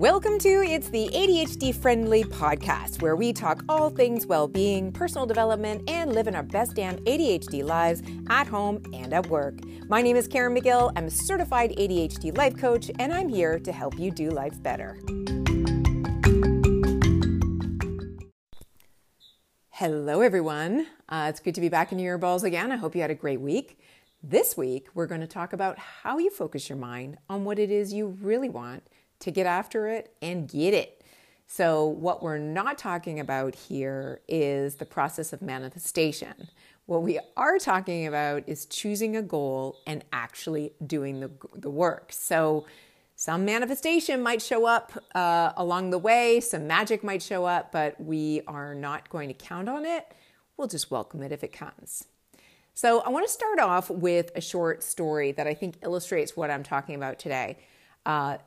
Welcome to It's the ADHD Friendly Podcast, where we talk all things well being, personal development, and living our best damn ADHD lives at home and at work. My name is Caren Magill. I'm a certified ADHD life coach, and I'm here to help you do life better. Hello, everyone. Uh, it's good to be back in your balls again. I hope you had a great week. This week, we're going to talk about how you focus your mind on what it is you really want to get after it and get it. So, what we're not talking about here is the process of manifestation. What we are talking about is choosing a goal and actually doing the, the work. So, some manifestation might show up uh, along the way, some magic might show up, but we are not going to count on it. We'll just welcome it if it comes. So, I want to start off with a short story that I think illustrates what I'm talking about today. Uh,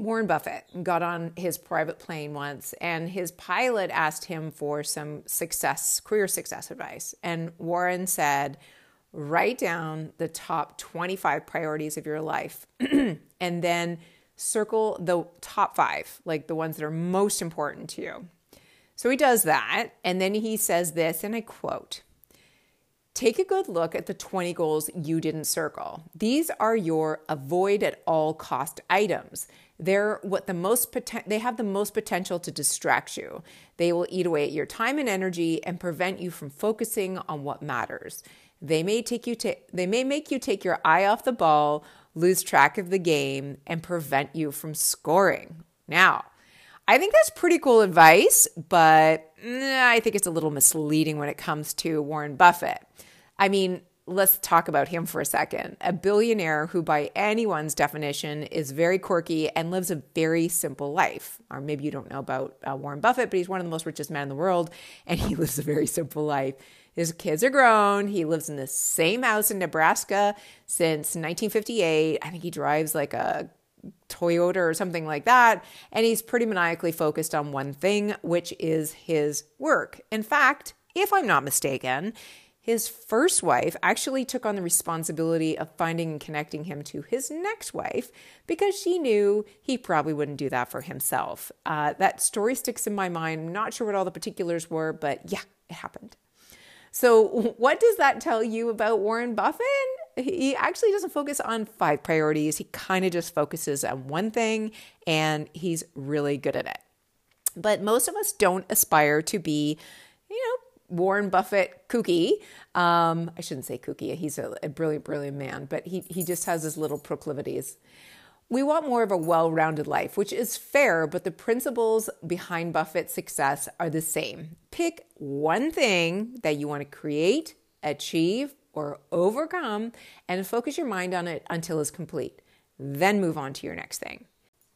Warren Buffett got on his private plane once, and his pilot asked him for some success, career success advice. And Warren said, Write down the top 25 priorities of your life, and then circle the top five, like the ones that are most important to you. So he does that, and then he says this, and I quote, Take a good look at the 20 goals you didn't circle. These are your avoid at all cost items. They're what the most poten- they have the most potential to distract you. They will eat away at your time and energy and prevent you from focusing on what matters. They may take you to they may make you take your eye off the ball, lose track of the game and prevent you from scoring. Now, I think that's pretty cool advice, but I think it's a little misleading when it comes to Warren Buffett. I mean, let's talk about him for a second. A billionaire who, by anyone's definition, is very quirky and lives a very simple life. Or maybe you don't know about uh, Warren Buffett, but he's one of the most richest men in the world, and he lives a very simple life. His kids are grown. He lives in the same house in Nebraska since 1958. I think he drives like a Toyota or something like that. And he's pretty maniacally focused on one thing, which is his work. In fact, if I'm not mistaken, his first wife actually took on the responsibility of finding and connecting him to his next wife because she knew he probably wouldn't do that for himself. Uh, that story sticks in my mind. I'm not sure what all the particulars were, but yeah, it happened. So, what does that tell you about Warren Buffett? He actually doesn't focus on five priorities. He kind of just focuses on one thing and he's really good at it. But most of us don't aspire to be, you know, Warren Buffett kooky. Um, I shouldn't say kooky. He's a, a, brilliant, brilliant man, but he, he just has his little proclivities. We want more of a well rounded life, which is fair, but the principles behind Buffett's success are the same. Pick one thing that you want to create, achieve, or overcome, and focus your mind on it until it's complete. Then move on to your next thing.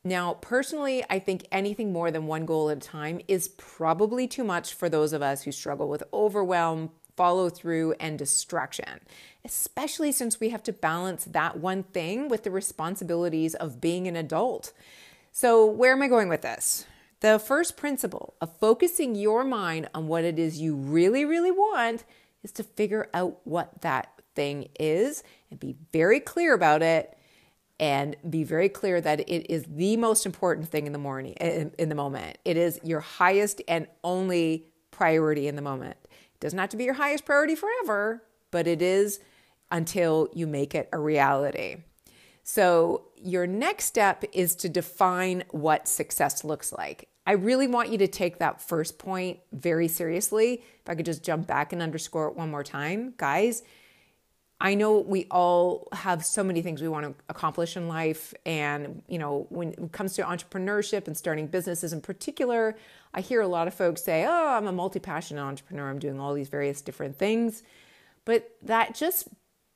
Now, personally, I think anything more than one goal at a time is probably too much for those of us who struggle with overwhelm, follow through, and distraction, especially since we have to balance that one thing with the responsibilities of being an adult. So, where am I going with this? The first principle of focusing your mind on what it is you really, really want is to figure out what that thing is and be very clear about it and be very clear that it is the most important thing in the morning in, in, the moment. It is your highest and only priority in the moment. It doesn't have to be your highest priority forever but it is until you make it a reality. So your next step is to define what success looks like. I really want you to take that first point very seriously. If i could just jump back and underscore it one more time. Guys I know we all have so many things we want to accomplish in life. And, you know, when it comes to entrepreneurship and starting businesses in particular, I hear a lot of folks say, oh, I'm a multi passionate entrepreneur. I'm doing all these various different things. But that just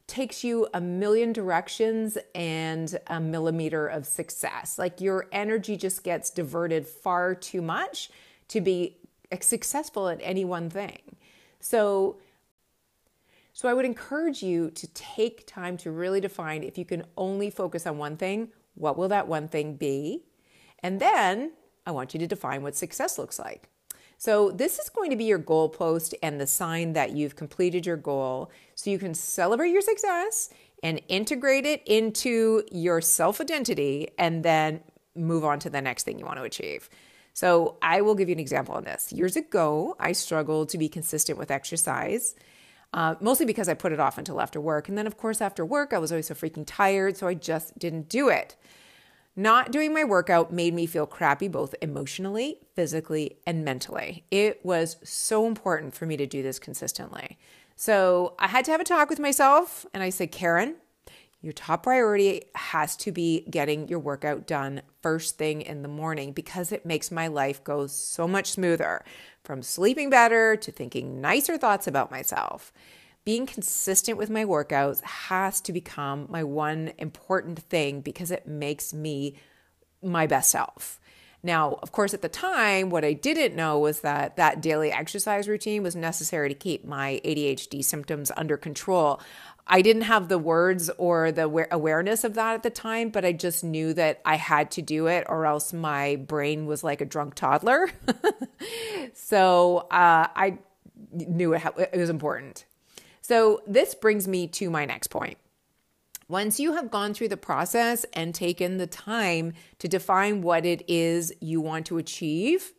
takes you a million directions and a millimeter of success. Like your energy just gets diverted far too much to be successful at any one thing. So, so I would encourage you to take time to really define if you can only focus on one thing, what will that one thing be? And then I want you to define what success looks like. So, this is going to be your goal post and the sign that you've completed your goal. So, you can celebrate your success and integrate it into your self identity and then move on to the next thing you want to achieve. So, I will give you an example on this. Years ago, I struggled to be consistent with exercise. Uh, mostly because I put it off until after work. And then, of course, after work, I was always so freaking tired, so I just didn't do it. Not doing my workout made me feel crappy both emotionally, physically, and mentally. It was so important for me to do this consistently. So I had to have a talk with myself and I said, Caren, your top priority has to be getting your workout done first thing in the morning because it makes my life go so much smoother from sleeping better to thinking nicer thoughts about myself being consistent with my workouts has to become my one important thing because it makes me my best self. Now, of course, at the time, what I didn't know was that that daily exercise routine was necessary to keep my ADHD symptoms under control. I didn't have the words or the awareness of that at the time, but I just knew that I had to do it or else my brain was like a drunk toddler. so uh, I knew it, it was important. So, this brings me to my next point. Once you have gone through the process and taken the time to define what it is you want to achieve,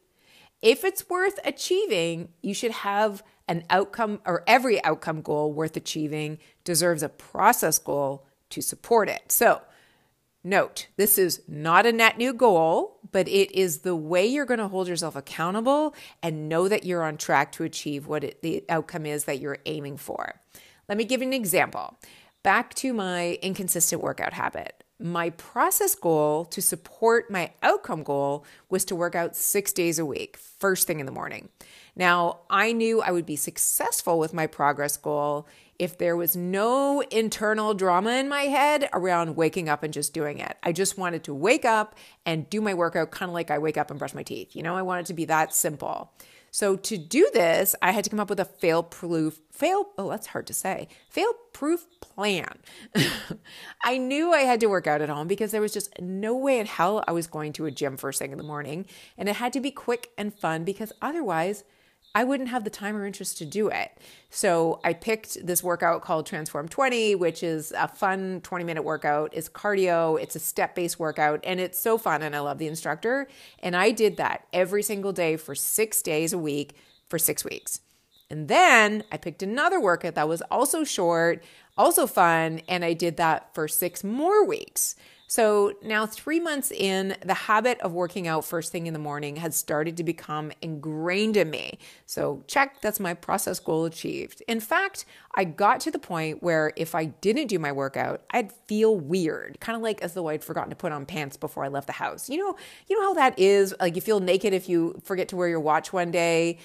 if it's worth achieving, you should have an outcome or every outcome goal worth achieving deserves a process goal to support it. So, Note, this is not a net new goal, but it is the way you're going to hold yourself accountable and know that you're on track to achieve what it, the outcome is that you're aiming for. Let me give you an example. Back to my inconsistent workout habit. My process goal to support my outcome goal was to work out six days a week, first thing in the morning. Now, I knew I would be successful with my progress goal if there was no internal drama in my head around waking up and just doing it. I just wanted to wake up and do my workout kind of like I wake up and brush my teeth. You know, I wanted it to be that simple. So to do this, I had to come up with a fail proof fail oh that's hard to say. Fail proof plan. I knew I had to work out at home because there was just no way in hell I was going to a gym first thing in the morning and it had to be quick and fun because otherwise I wouldn't have the time or interest to do it. So I picked this workout called Transform 20, which is a fun 20 minute workout. It's cardio, it's a step based workout, and it's so fun. And I love the instructor. And I did that every single day for six days a week for six weeks. And then I picked another workout that was also short, also fun, and I did that for six more weeks. So now, three months in, the habit of working out first thing in the morning has started to become ingrained in me. So, check, that's my process goal achieved. In fact, I got to the point where if I didn't do my workout, I'd feel weird, kind of like as though I'd forgotten to put on pants before I left the house. You know, you know how that is? Like you feel naked if you forget to wear your watch one day.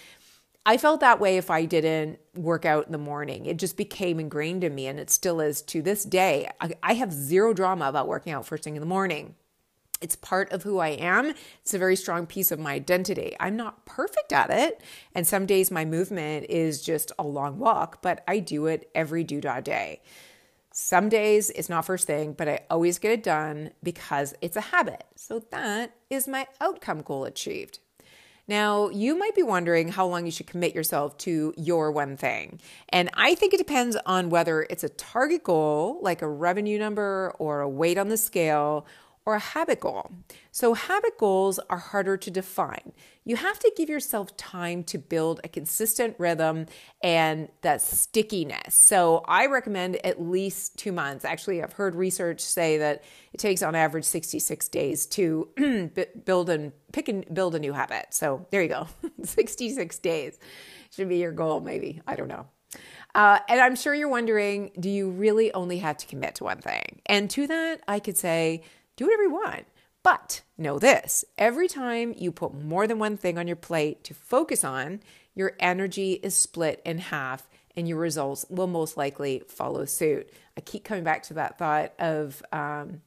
I felt that way if I didn't work out in the morning. It just became ingrained in me, and it still is to this day. I, I, have zero drama about working out first thing in the morning. It's part of who I am. It's a very strong piece of my identity. I'm not perfect at it, and some days my movement is just a long walk, but I do it every doodah day. Some days it's not first thing, but I always get it done because it's a habit. So that is my outcome goal achieved. Now, you might be wondering how long you should commit yourself to your one thing. And I think it depends on whether it's a target goal, like a revenue number or a weight on the scale, or a habit goal. So, habit goals are harder to define. You have to give yourself time to build a consistent rhythm and that stickiness. So, I recommend at least two months. Actually, I've heard research say that it takes on average 66 days to build and pick and build a new habit. So, there you go 66 days should be your goal, maybe. I don't know. Uh, and I'm sure you're wondering do you really only have to commit to one thing? And to that, I could say, do whatever you want. But know this every time you put more than one thing on your plate to focus on, your energy is split in half and your results will most likely follow suit. I keep coming back to that thought of um,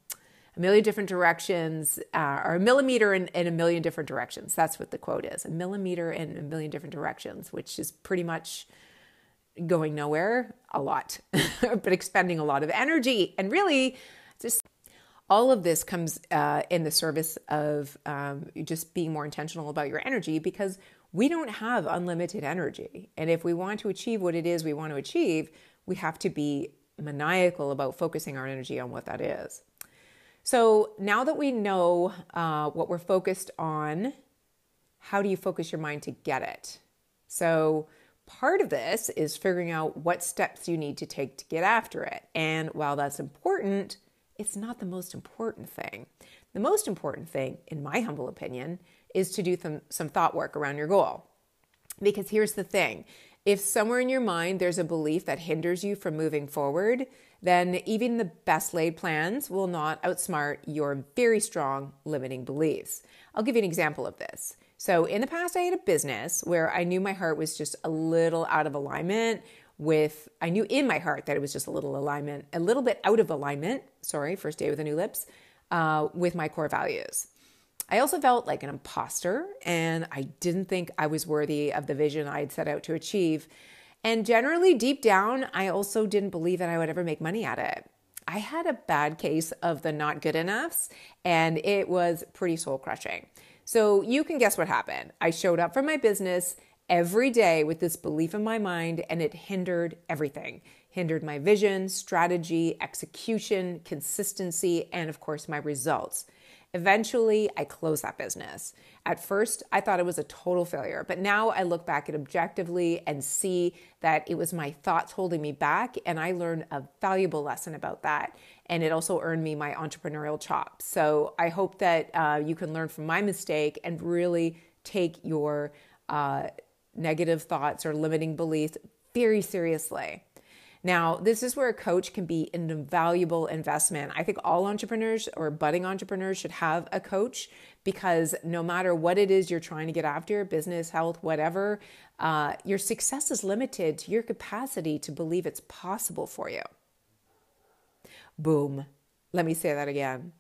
a million different directions, uh, or a millimeter in, in, a million different directions. That's what the quote is a millimeter in a million different directions, which is pretty much going nowhere a lot, but expending a lot of energy. And really, all of this comes uh, in the service of um, just being more intentional about your energy because we don't have unlimited energy. And if we want to achieve what it is we want to achieve, we have to be maniacal about focusing our energy on what that is. So now that we know uh, what we're focused on, how do you focus your mind to get it? So, part of this is figuring out what steps you need to take to get after it. And while that's important, it's not the most important thing. The most important thing, in my humble opinion, is to do some, some thought work around your goal. Because here's the thing if somewhere in your mind there's a belief that hinders you from moving forward, then even the best laid plans will not outsmart your very strong limiting beliefs. I'll give you an example of this. So, in the past, I had a business where I knew my heart was just a little out of alignment with, I knew in my heart that it was just a little alignment, a little bit out of alignment, sorry, first day with the new lips, uh, with my core values. I also felt like an imposter and I didn't think I was worthy of the vision I had set out to achieve. And generally, deep down, I also didn't believe that I would ever make money at it. I had a bad case of the not good enoughs, and it was pretty soul crushing. So you can guess what happened. I showed up for my business every day with this belief in my mind, and it hindered everything hindered my vision, strategy, execution, consistency, and of course, my results. Eventually, I closed that business. At first, I thought it was a total failure, but now I look back at objectively and see that it was my thoughts holding me back, and I learned a valuable lesson about that. And it also earned me my entrepreneurial chops. So I hope that uh, you can learn from my mistake and really take your uh, negative thoughts or limiting beliefs very seriously. Now, this is where a coach can be an invaluable investment. I think all entrepreneurs or budding entrepreneurs should have a coach because no matter what it is you're trying to get after business, health, whatever uh, your success is limited to your capacity to believe it's possible for you. Boom. Let me say that again.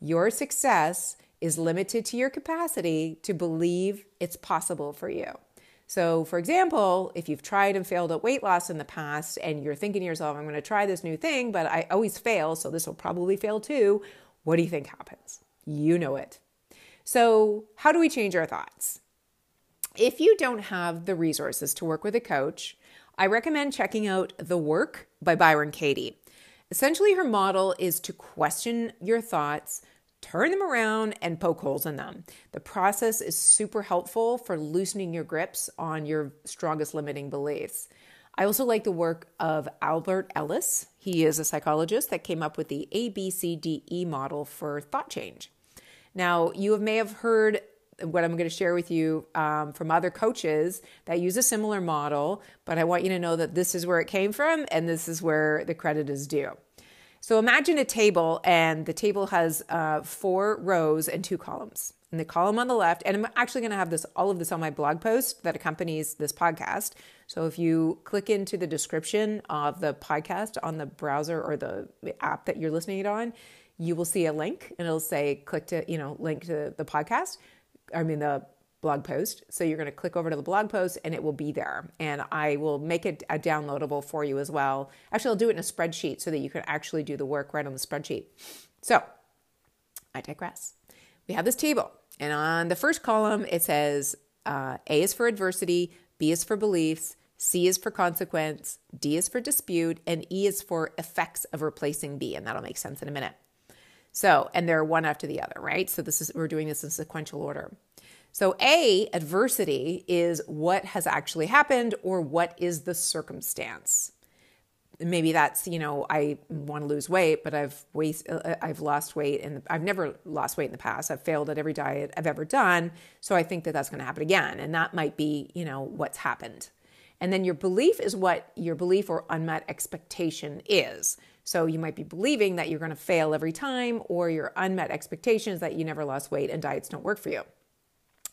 Your success is limited to your capacity to believe it's possible for you. So, for example, if you've tried and failed at weight loss in the past and you're thinking to yourself, I'm going to try this new thing, but I always fail, so this will probably fail too, what do you think happens? You know it. So, how do we change our thoughts? If you don't have the resources to work with a coach, I recommend checking out The Work by Byron Katie. Essentially, her model is to question your thoughts turn them around and poke holes in them. The process is super helpful for loosening your grips on your strongest limiting beliefs. I also like the work of Albert Ellis. He is a psychologist that came up with the ABCDE model for thought change. Now, you may have heard what I'm going to share with you um, from other coaches that use a similar model, but I want you to know that this is where it came from and this is where the credit is due. So imagine a table, and the table has uh, four rows and two columns. And the column on the left, and I'm actually going to have this all of this on my blog post that accompanies this podcast. So if you click into the description of the podcast on the browser or the app that you're listening it on, you will see a link, and it'll say click to you know link to the podcast. I mean the blog post. So you're going to click over to the blog post and it will be there. And I will make it a downloadable for you as well. Actually, I'll do it in a spreadsheet so that you can actually do the work right on the spreadsheet. So I digress. We have this table, and on the first column, it says uh, A is for adversity, B is for beliefs, C is for consequence, D is for dispute, and E is for effects of replacing B. And that'll make sense in a minute. So, and they're one after the other, right? So this is we're doing this in sequential order. So, A, adversity is what has actually happened or what is the circumstance. Maybe that's, you know, I want to lose weight, but I've waste, uh, I've lost weight and I've never lost weight in the past. I've failed at every diet I've ever done. So I think that that's going to happen again. And that might be, you know, what's happened. And then your belief is what your belief or unmet expectation is. So you might be believing that you're going to fail every time, or your unmet expectation is that you never lost weight and diets don't work for you.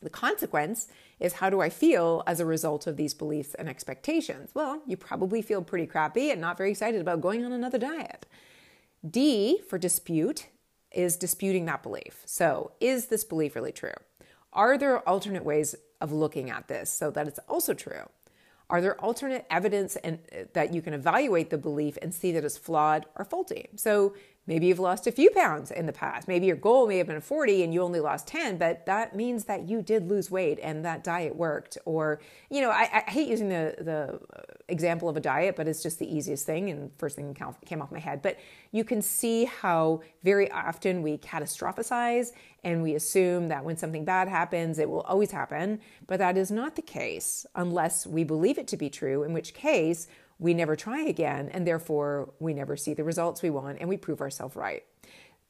The consequence is how do I feel as a result of these beliefs and expectations? Well, you probably feel pretty crappy and not very excited about going on another diet. D for dispute is disputing that belief. So, is this belief really true? Are there alternate ways of looking at this so that it's also true? Are there alternate evidence and uh, that you can evaluate the belief and see that it's flawed or faulty? So Maybe you've lost a few pounds in the past. Maybe your goal may have been 40 and you only lost 10, but that means that you did lose weight and that diet worked. Or, you know, I, I hate using the, the example of a diet, but it's just the easiest thing and first thing came off my head. But you can see how very often we catastrophize and we assume that when something bad happens, it will always happen. But that is not the case unless we believe it to be true, in which case we never try again, and therefore we never see the results we want and we prove ourselves right.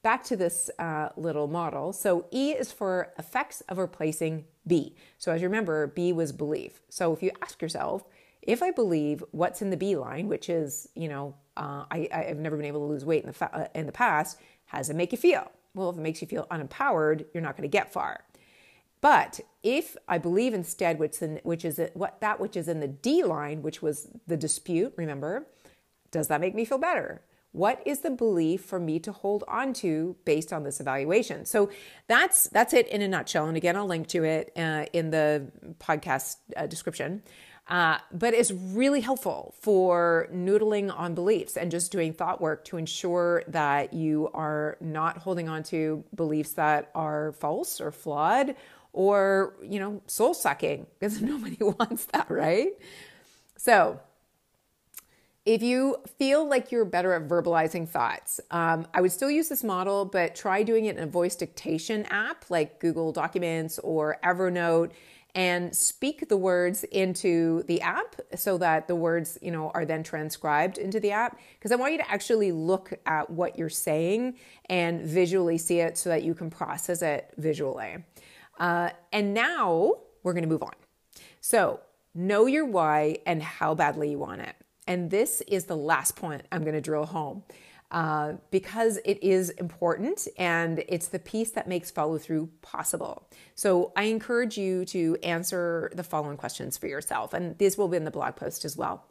Back to this uh, little model. So, E is for effects of replacing B. So, as you remember, B was belief. So, if you ask yourself, if I believe what's in the B line, which is, you know, uh, I, I've never been able to lose weight in the, fa- uh, in the past, how does it make you feel? Well, if it makes you feel unempowered, you're not going to get far. But if I believe instead, which, in, which is what that which is in the D line, which was the dispute, remember, does that make me feel better? What is the belief for me to hold on to based on this evaluation? So that's that's it in a nutshell. And again, I'll link to it uh, in the podcast uh, description. Uh, but it's really helpful for noodling on beliefs and just doing thought work to ensure that you are not holding on to beliefs that are false or flawed or, you know, soul sucking because nobody wants that, right? So, if you feel like you're better at verbalizing thoughts, um, I would still use this model, but try doing it in a voice dictation app like Google Documents or Evernote and speak the words into the app so that the words you know are then transcribed into the app because i want you to actually look at what you're saying and visually see it so that you can process it visually uh, and now we're going to move on so know your why and how badly you want it and this is the last point i'm going to drill home uh, because it is important and it's the piece that makes follow through possible. So I encourage you to answer the following questions for yourself, and these will be in the blog post as well.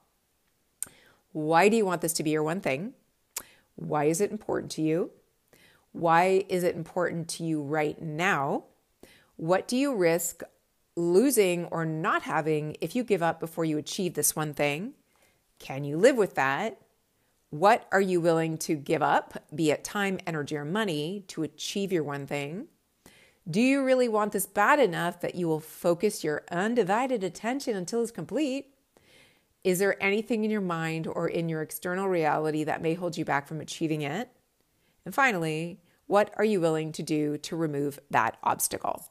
Why do you want this to be your one thing? Why is it important to you? Why is it important to you right now? What do you risk losing or not having if you give up before you achieve this one thing? Can you live with that? What are you willing to give up, be it time, energy, or money, to achieve your one thing? Do you really want this bad enough that you will focus your undivided attention until it's complete? Is there anything in your mind or in your external reality that may hold you back from achieving it? And finally, what are you willing to do to remove that obstacle?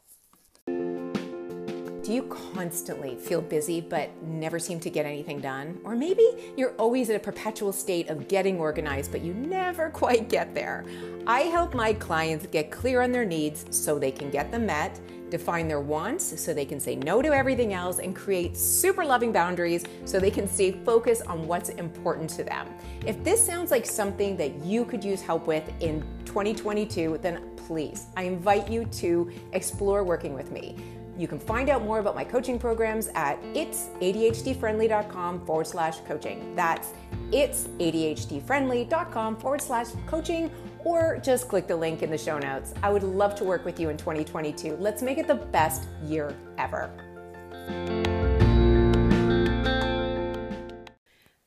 Do you constantly feel busy but never seem to get anything done? Or maybe you're always in a perpetual state of getting organized but you never quite get there. I help my clients get clear on their needs so they can get them met, define their wants so they can say no to everything else, and create super loving boundaries so they can stay focused on what's important to them. If this sounds like something that you could use help with in 2022, then please, I invite you to explore working with me. You can find out more about my coaching programs at itsadhdfriendly.com forward slash coaching. That's itsadhdfriendly.com forward slash coaching, or just click the link in the show notes. I would love to work with you in 2022. Let's make it the best year ever.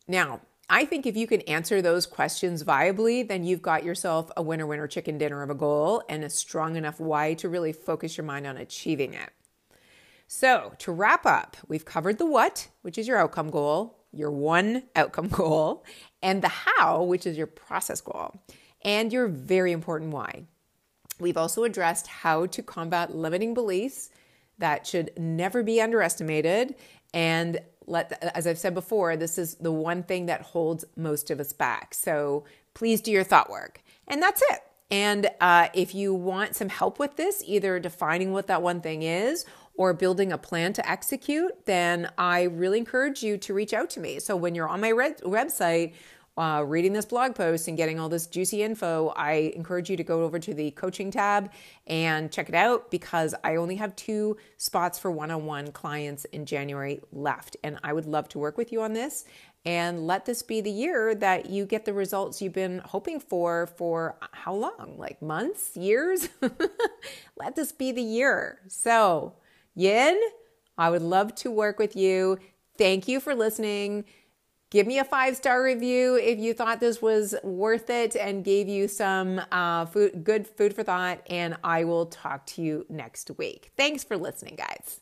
Now, I think if you can answer those questions viably, then you've got yourself a winner winner chicken dinner of a goal and a strong enough why to really focus your mind on achieving it. So, to wrap up, we've covered the what, which is your outcome goal, your one outcome goal, and the how, which is your process goal, and your very important why. We've also addressed how to combat limiting beliefs that should never be underestimated. And let, as I've said before, this is the one thing that holds most of us back. So please do your thought work. And that's it. And uh, if you want some help with this, either defining what that one thing is or building a plan to execute, then I really encourage you to reach out to me. So when you're on my red- website, uh, reading this blog post and getting all this juicy info, I encourage you to go over to the coaching tab and check it out because I only have two spots for one on one clients in January left. And I would love to work with you on this and let this be the year that you get the results you've been hoping for for how long? Like months, years? let this be the year. So, Yin, I would love to work with you. Thank you for listening. Give me a five star review if you thought this was worth it and gave you some uh, food, good food for thought. And I will talk to you next week. Thanks for listening, guys.